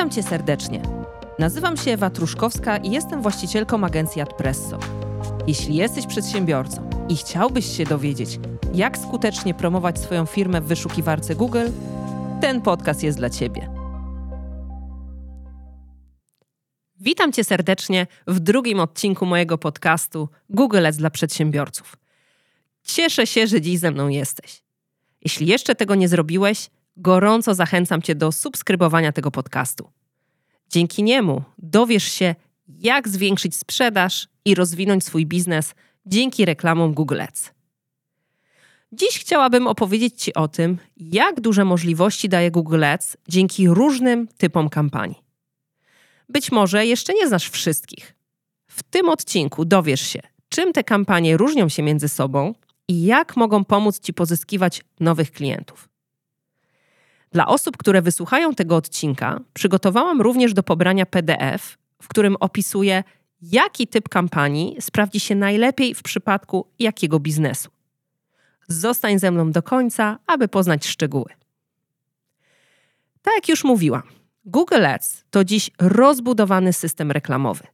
Witam Cię serdecznie. Nazywam się Ewa Truszkowska i jestem właścicielką agencji Adpresso. Jeśli jesteś przedsiębiorcą i chciałbyś się dowiedzieć, jak skutecznie promować swoją firmę w wyszukiwarce Google, ten podcast jest dla Ciebie. Witam Cię serdecznie w drugim odcinku mojego podcastu Google Ads dla przedsiębiorców. Cieszę się, że dziś ze mną jesteś. Jeśli jeszcze tego nie zrobiłeś, gorąco zachęcam Cię do subskrybowania tego podcastu. Dzięki niemu dowiesz się, jak zwiększyć sprzedaż i rozwinąć swój biznes dzięki reklamom Google Ads. Dziś chciałabym opowiedzieć Ci o tym, jak duże możliwości daje Google Ads dzięki różnym typom kampanii. Być może jeszcze nie znasz wszystkich. W tym odcinku dowiesz się, czym te kampanie różnią się między sobą i jak mogą pomóc Ci pozyskiwać nowych klientów. Dla osób, które wysłuchają tego odcinka, przygotowałam również do pobrania PDF, w którym opisuję, jaki typ kampanii sprawdzi się najlepiej w przypadku jakiego biznesu. Zostań ze mną do końca, aby poznać szczegóły. Tak jak już mówiłam, Google Ads to dziś rozbudowany system reklamowy.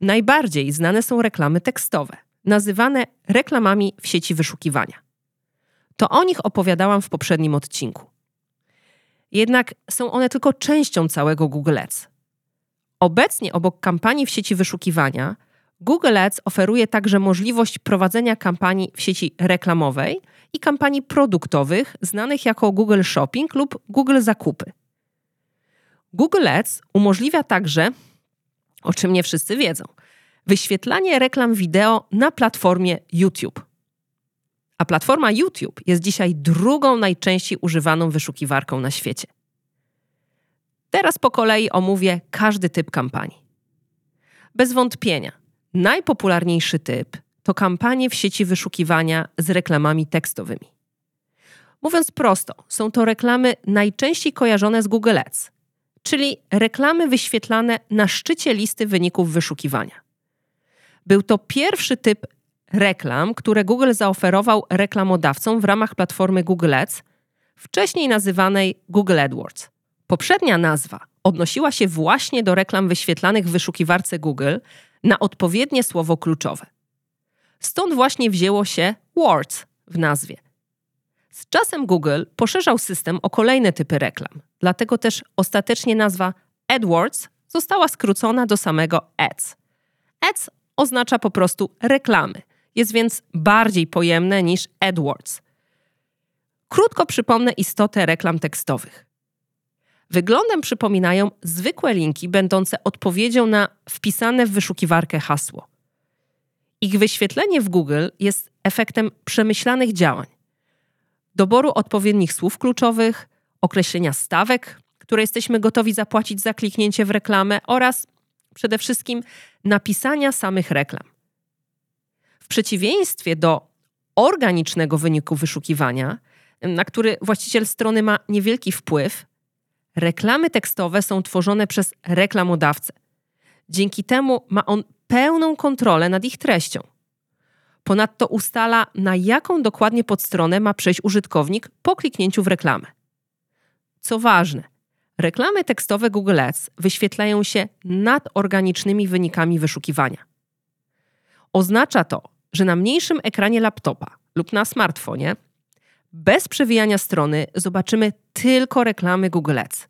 Najbardziej znane są reklamy tekstowe, nazywane reklamami w sieci wyszukiwania. To o nich opowiadałam w poprzednim odcinku. Jednak są one tylko częścią całego Google Ads. Obecnie obok kampanii w sieci wyszukiwania, Google Ads oferuje także możliwość prowadzenia kampanii w sieci reklamowej i kampanii produktowych znanych jako Google Shopping lub Google Zakupy. Google Ads umożliwia także, o czym nie wszyscy wiedzą, wyświetlanie reklam wideo na platformie YouTube. A platforma YouTube jest dzisiaj drugą najczęściej używaną wyszukiwarką na świecie. Teraz po kolei omówię każdy typ kampanii. Bez wątpienia, najpopularniejszy typ to kampanie w sieci wyszukiwania z reklamami tekstowymi. Mówiąc prosto, są to reklamy najczęściej kojarzone z Google Ads, czyli reklamy wyświetlane na szczycie listy wyników wyszukiwania. Był to pierwszy typ reklam, które Google zaoferował reklamodawcom w ramach platformy Google Ads, wcześniej nazywanej Google AdWords. Poprzednia nazwa odnosiła się właśnie do reklam wyświetlanych w wyszukiwarce Google na odpowiednie słowo kluczowe. Stąd właśnie wzięło się Words w nazwie. Z czasem Google poszerzał system o kolejne typy reklam, dlatego też ostatecznie nazwa AdWords została skrócona do samego Ads. Ads oznacza po prostu reklamy, jest więc bardziej pojemne niż AdWords. Krótko przypomnę istotę reklam tekstowych. Wyglądem przypominają zwykłe linki będące odpowiedzią na wpisane w wyszukiwarkę hasło. Ich wyświetlenie w Google jest efektem przemyślanych działań, doboru odpowiednich słów kluczowych, określenia stawek, które jesteśmy gotowi zapłacić za kliknięcie w reklamę oraz przede wszystkim napisania samych reklam. Przeciwieństwie do organicznego wyniku wyszukiwania, na który właściciel strony ma niewielki wpływ, reklamy tekstowe są tworzone przez reklamodawcę. Dzięki temu ma on pełną kontrolę nad ich treścią. Ponadto ustala, na jaką dokładnie podstronę ma przejść użytkownik po kliknięciu w reklamę. Co ważne, reklamy tekstowe Google Ads wyświetlają się nad organicznymi wynikami wyszukiwania. Oznacza to, że na mniejszym ekranie laptopa lub na smartfonie bez przewijania strony zobaczymy tylko reklamy Google Ads.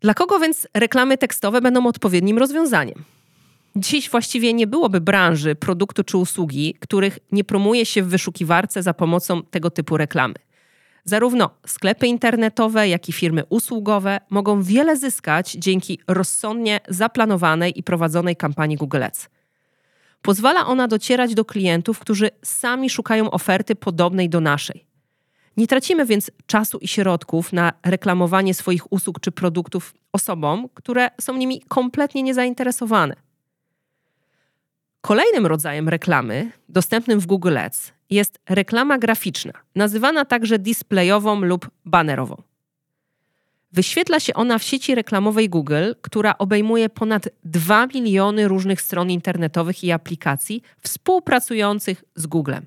Dla kogo więc reklamy tekstowe będą odpowiednim rozwiązaniem? Dziś właściwie nie byłoby branży, produktu czy usługi, których nie promuje się w wyszukiwarce za pomocą tego typu reklamy. Zarówno sklepy internetowe, jak i firmy usługowe mogą wiele zyskać dzięki rozsądnie zaplanowanej i prowadzonej kampanii Google Ads. Pozwala ona docierać do klientów, którzy sami szukają oferty podobnej do naszej. Nie tracimy więc czasu i środków na reklamowanie swoich usług czy produktów osobom, które są nimi kompletnie niezainteresowane. Kolejnym rodzajem reklamy, dostępnym w Google Ads, jest reklama graficzna, nazywana także displayową lub banerową. Wyświetla się ona w sieci reklamowej Google, która obejmuje ponad 2 miliony różnych stron internetowych i aplikacji współpracujących z Googlem.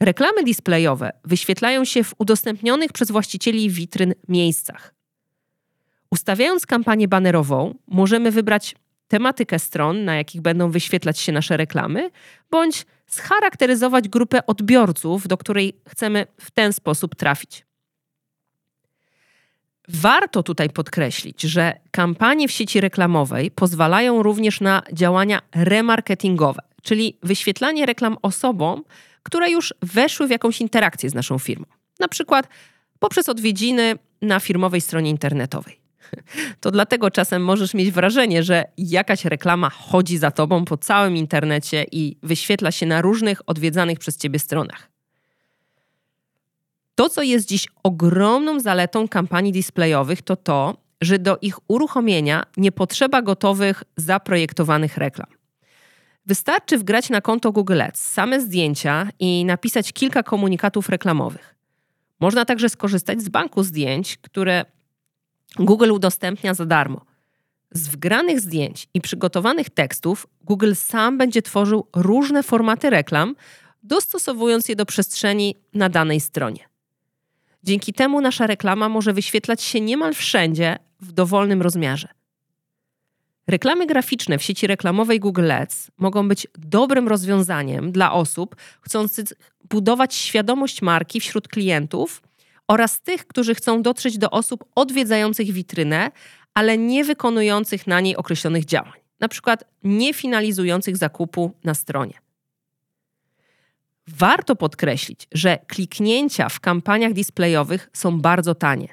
Reklamy displayowe wyświetlają się w udostępnionych przez właścicieli witryn miejscach, Ustawiając kampanię banerową, możemy wybrać tematykę stron, na jakich będą wyświetlać się nasze reklamy, bądź scharakteryzować grupę odbiorców, do której chcemy w ten sposób trafić. Warto tutaj podkreślić, że kampanie w sieci reklamowej pozwalają również na działania remarketingowe, czyli wyświetlanie reklam osobom, które już weszły w jakąś interakcję z naszą firmą, na przykład poprzez odwiedziny na firmowej stronie internetowej. To dlatego czasem możesz mieć wrażenie, że jakaś reklama chodzi za tobą po całym internecie i wyświetla się na różnych odwiedzanych przez ciebie stronach. To, co jest dziś ogromną zaletą kampanii displayowych, to to, że do ich uruchomienia nie potrzeba gotowych, zaprojektowanych reklam. Wystarczy wgrać na konto Google Ads same zdjęcia i napisać kilka komunikatów reklamowych. Można także skorzystać z banku zdjęć, które Google udostępnia za darmo. Z wgranych zdjęć i przygotowanych tekstów Google sam będzie tworzył różne formaty reklam, dostosowując je do przestrzeni na danej stronie. Dzięki temu nasza reklama może wyświetlać się niemal wszędzie w dowolnym rozmiarze. Reklamy graficzne w sieci reklamowej Google Ads mogą być dobrym rozwiązaniem dla osób chcących budować świadomość marki wśród klientów oraz tych, którzy chcą dotrzeć do osób odwiedzających witrynę, ale nie wykonujących na niej określonych działań, na przykład nie finalizujących zakupu na stronie. Warto podkreślić, że kliknięcia w kampaniach displayowych są bardzo tanie.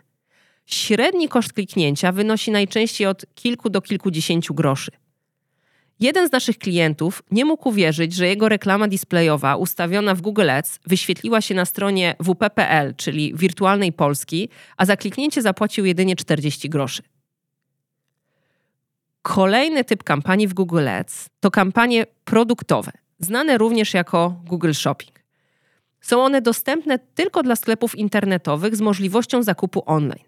Średni koszt kliknięcia wynosi najczęściej od kilku do kilkudziesięciu groszy. Jeden z naszych klientów nie mógł uwierzyć, że jego reklama displayowa ustawiona w Google Ads wyświetliła się na stronie wp.pl, czyli wirtualnej Polski, a za kliknięcie zapłacił jedynie 40 groszy. Kolejny typ kampanii w Google Ads to kampanie produktowe, znane również jako Google Shopping. Są one dostępne tylko dla sklepów internetowych z możliwością zakupu online.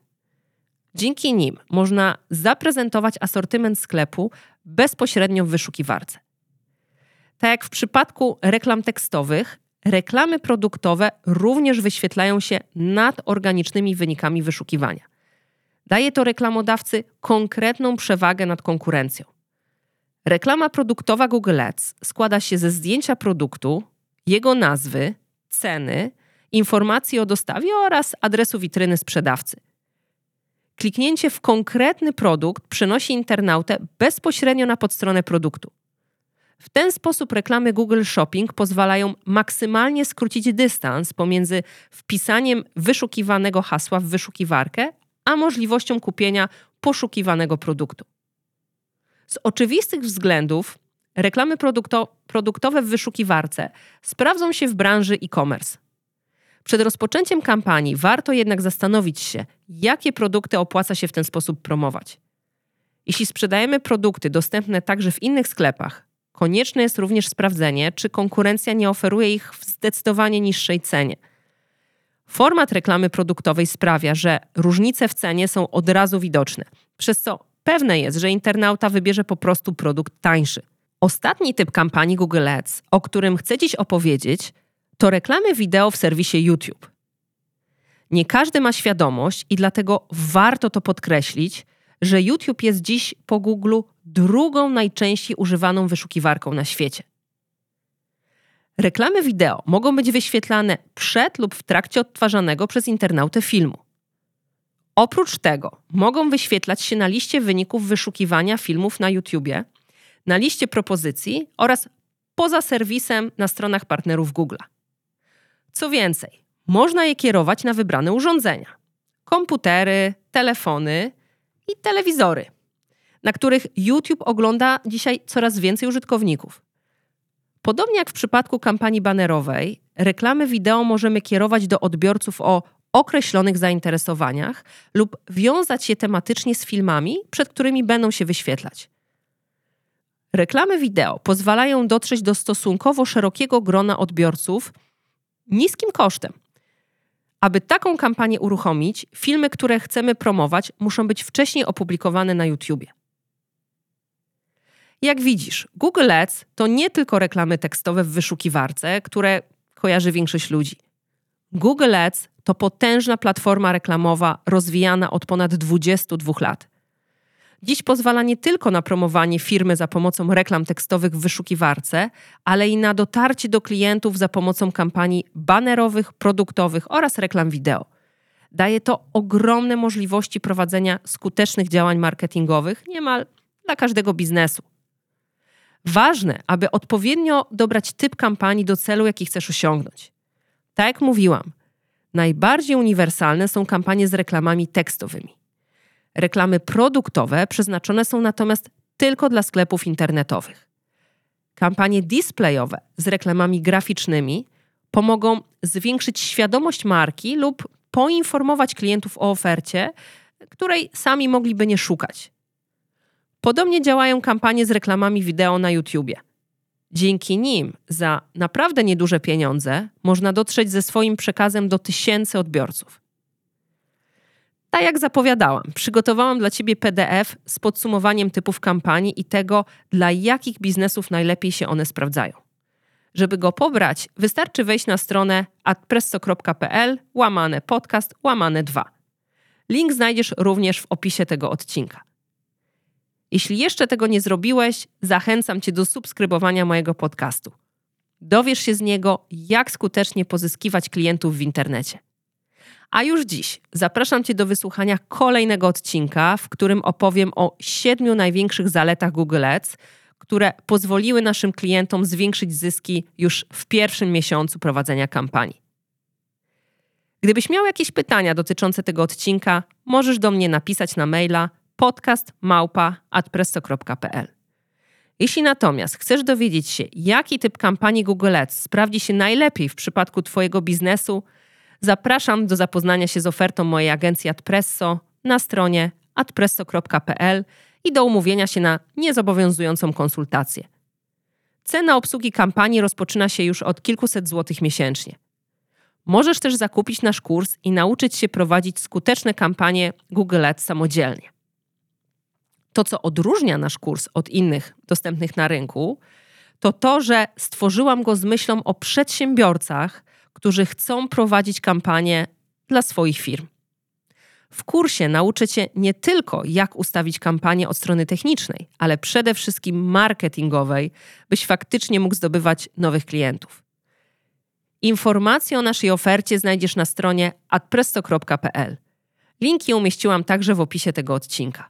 Dzięki nim można zaprezentować asortyment sklepu bezpośrednio w wyszukiwarce. Tak jak w przypadku reklam tekstowych, reklamy produktowe również wyświetlają się nad organicznymi wynikami wyszukiwania. Daje to reklamodawcy konkretną przewagę nad konkurencją. Reklama produktowa Google Ads składa się ze zdjęcia produktu, jego nazwy, ceny, informacji o dostawie oraz adresu witryny sprzedawcy. Kliknięcie w konkretny produkt przenosi internautę bezpośrednio na podstronę produktu. W ten sposób reklamy Google Shopping pozwalają maksymalnie skrócić dystans pomiędzy wpisaniem wyszukiwanego hasła w wyszukiwarkę, a możliwością kupienia poszukiwanego produktu. Z oczywistych względów reklamy produkto produktowe w wyszukiwarce sprawdzą się w branży e-commerce. Przed rozpoczęciem kampanii warto jednak zastanowić się, jakie produkty opłaca się w ten sposób promować. Jeśli sprzedajemy produkty dostępne także w innych sklepach, konieczne jest również sprawdzenie, czy konkurencja nie oferuje ich w zdecydowanie niższej cenie. Format reklamy produktowej sprawia, że różnice w cenie są od razu widoczne, przez co pewne jest, że internauta wybierze po prostu produkt tańszy. Ostatni typ kampanii Google Ads, o którym chcę dziś opowiedzieć, to reklamy wideo w serwisie YouTube. Nie każdy ma świadomość i dlatego warto to podkreślić, że YouTube jest dziś po Google drugą najczęściej używaną wyszukiwarką na świecie. Reklamy wideo mogą być wyświetlane przed lub w trakcie odtwarzanego przez internautę filmu. Oprócz tego mogą wyświetlać się na liście wyników wyszukiwania filmów na YouTube, na liście propozycji oraz poza serwisem na stronach partnerów Google. Co więcej, można je kierować na wybrane urządzenia: komputery, telefony i telewizory, na których YouTube ogląda dzisiaj coraz więcej użytkowników. Podobnie jak w przypadku kampanii banerowej, reklamy wideo możemy kierować do odbiorców o określonych zainteresowaniach lub wiązać je tematycznie z filmami, przed którymi będą się wyświetlać. Reklamy wideo pozwalają dotrzeć do stosunkowo szerokiego grona odbiorców niskim kosztem. Aby taką kampanię uruchomić, filmy, które chcemy promować, muszą być wcześniej opublikowane na YouTube. Jak widzisz, Google Ads to nie tylko reklamy tekstowe w wyszukiwarce, które kojarzy większość ludzi. Google Ads to potężna platforma reklamowa rozwijana od ponad 22 lat. Dziś pozwala nie tylko na promowanie firmy za pomocą reklam tekstowych w wyszukiwarce, ale i na dotarcie do klientów za pomocą kampanii banerowych, produktowych oraz reklam wideo. Daje to ogromne możliwości prowadzenia skutecznych działań marketingowych niemal dla każdego biznesu. Ważne, aby odpowiednio dobrać typ kampanii do celu, jaki chcesz osiągnąć. Tak jak mówiłam, najbardziej uniwersalne są kampanie z reklamami tekstowymi. Reklamy produktowe przeznaczone są natomiast tylko dla sklepów internetowych. Kampanie displayowe z reklamami graficznymi pomogą zwiększyć świadomość marki lub poinformować klientów o ofercie, której sami mogliby nie szukać. Podobnie działają kampanie z reklamami wideo na YouTubie. Dzięki nim za naprawdę nieduże pieniądze można dotrzeć ze swoim przekazem do tysięcy odbiorców. Tak jak zapowiadałam, przygotowałam dla Ciebie PDF z podsumowaniem typów kampanii i tego, dla jakich biznesów najlepiej się one sprawdzają. Żeby go pobrać, wystarczy wejść na stronę adpresso.pl łamane podcast łamane 2. Link znajdziesz również w opisie tego odcinka. Jeśli jeszcze tego nie zrobiłeś, zachęcam Cię do subskrybowania mojego podcastu. Dowiesz się z niego, jak skutecznie pozyskiwać klientów w internecie. A już dziś zapraszam Cię do wysłuchania kolejnego odcinka, w którym opowiem o siedmiu największych zaletach Google Ads, które pozwoliły naszym klientom zwiększyć zyski już w pierwszym miesiącu prowadzenia kampanii. Gdybyś miał jakieś pytania dotyczące tego odcinka, możesz do mnie napisać na maila podcastmałpa.adpresso.pl. Jeśli natomiast chcesz dowiedzieć się, jaki typ kampanii Google Ads sprawdzi się najlepiej w przypadku Twojego biznesu, zapraszam do zapoznania się z ofertą mojej agencji Adpresso na stronie adpresso.pl i do umówienia się na niezobowiązującą konsultację. Cena obsługi kampanii rozpoczyna się już od kilkuset złotych miesięcznie. Możesz też zakupić nasz kurs i nauczyć się prowadzić skuteczne kampanie Google Ads samodzielnie. To, co odróżnia nasz kurs od innych dostępnych na rynku, to to, że stworzyłam go z myślą o przedsiębiorcach, którzy chcą prowadzić kampanie dla swoich firm. W kursie nauczę Cię nie tylko, jak ustawić kampanię od strony technicznej, ale przede wszystkim marketingowej, byś faktycznie mógł zdobywać nowych klientów. Informacje o naszej ofercie znajdziesz na stronie adpresto.pl. Linki umieściłam także w opisie tego odcinka.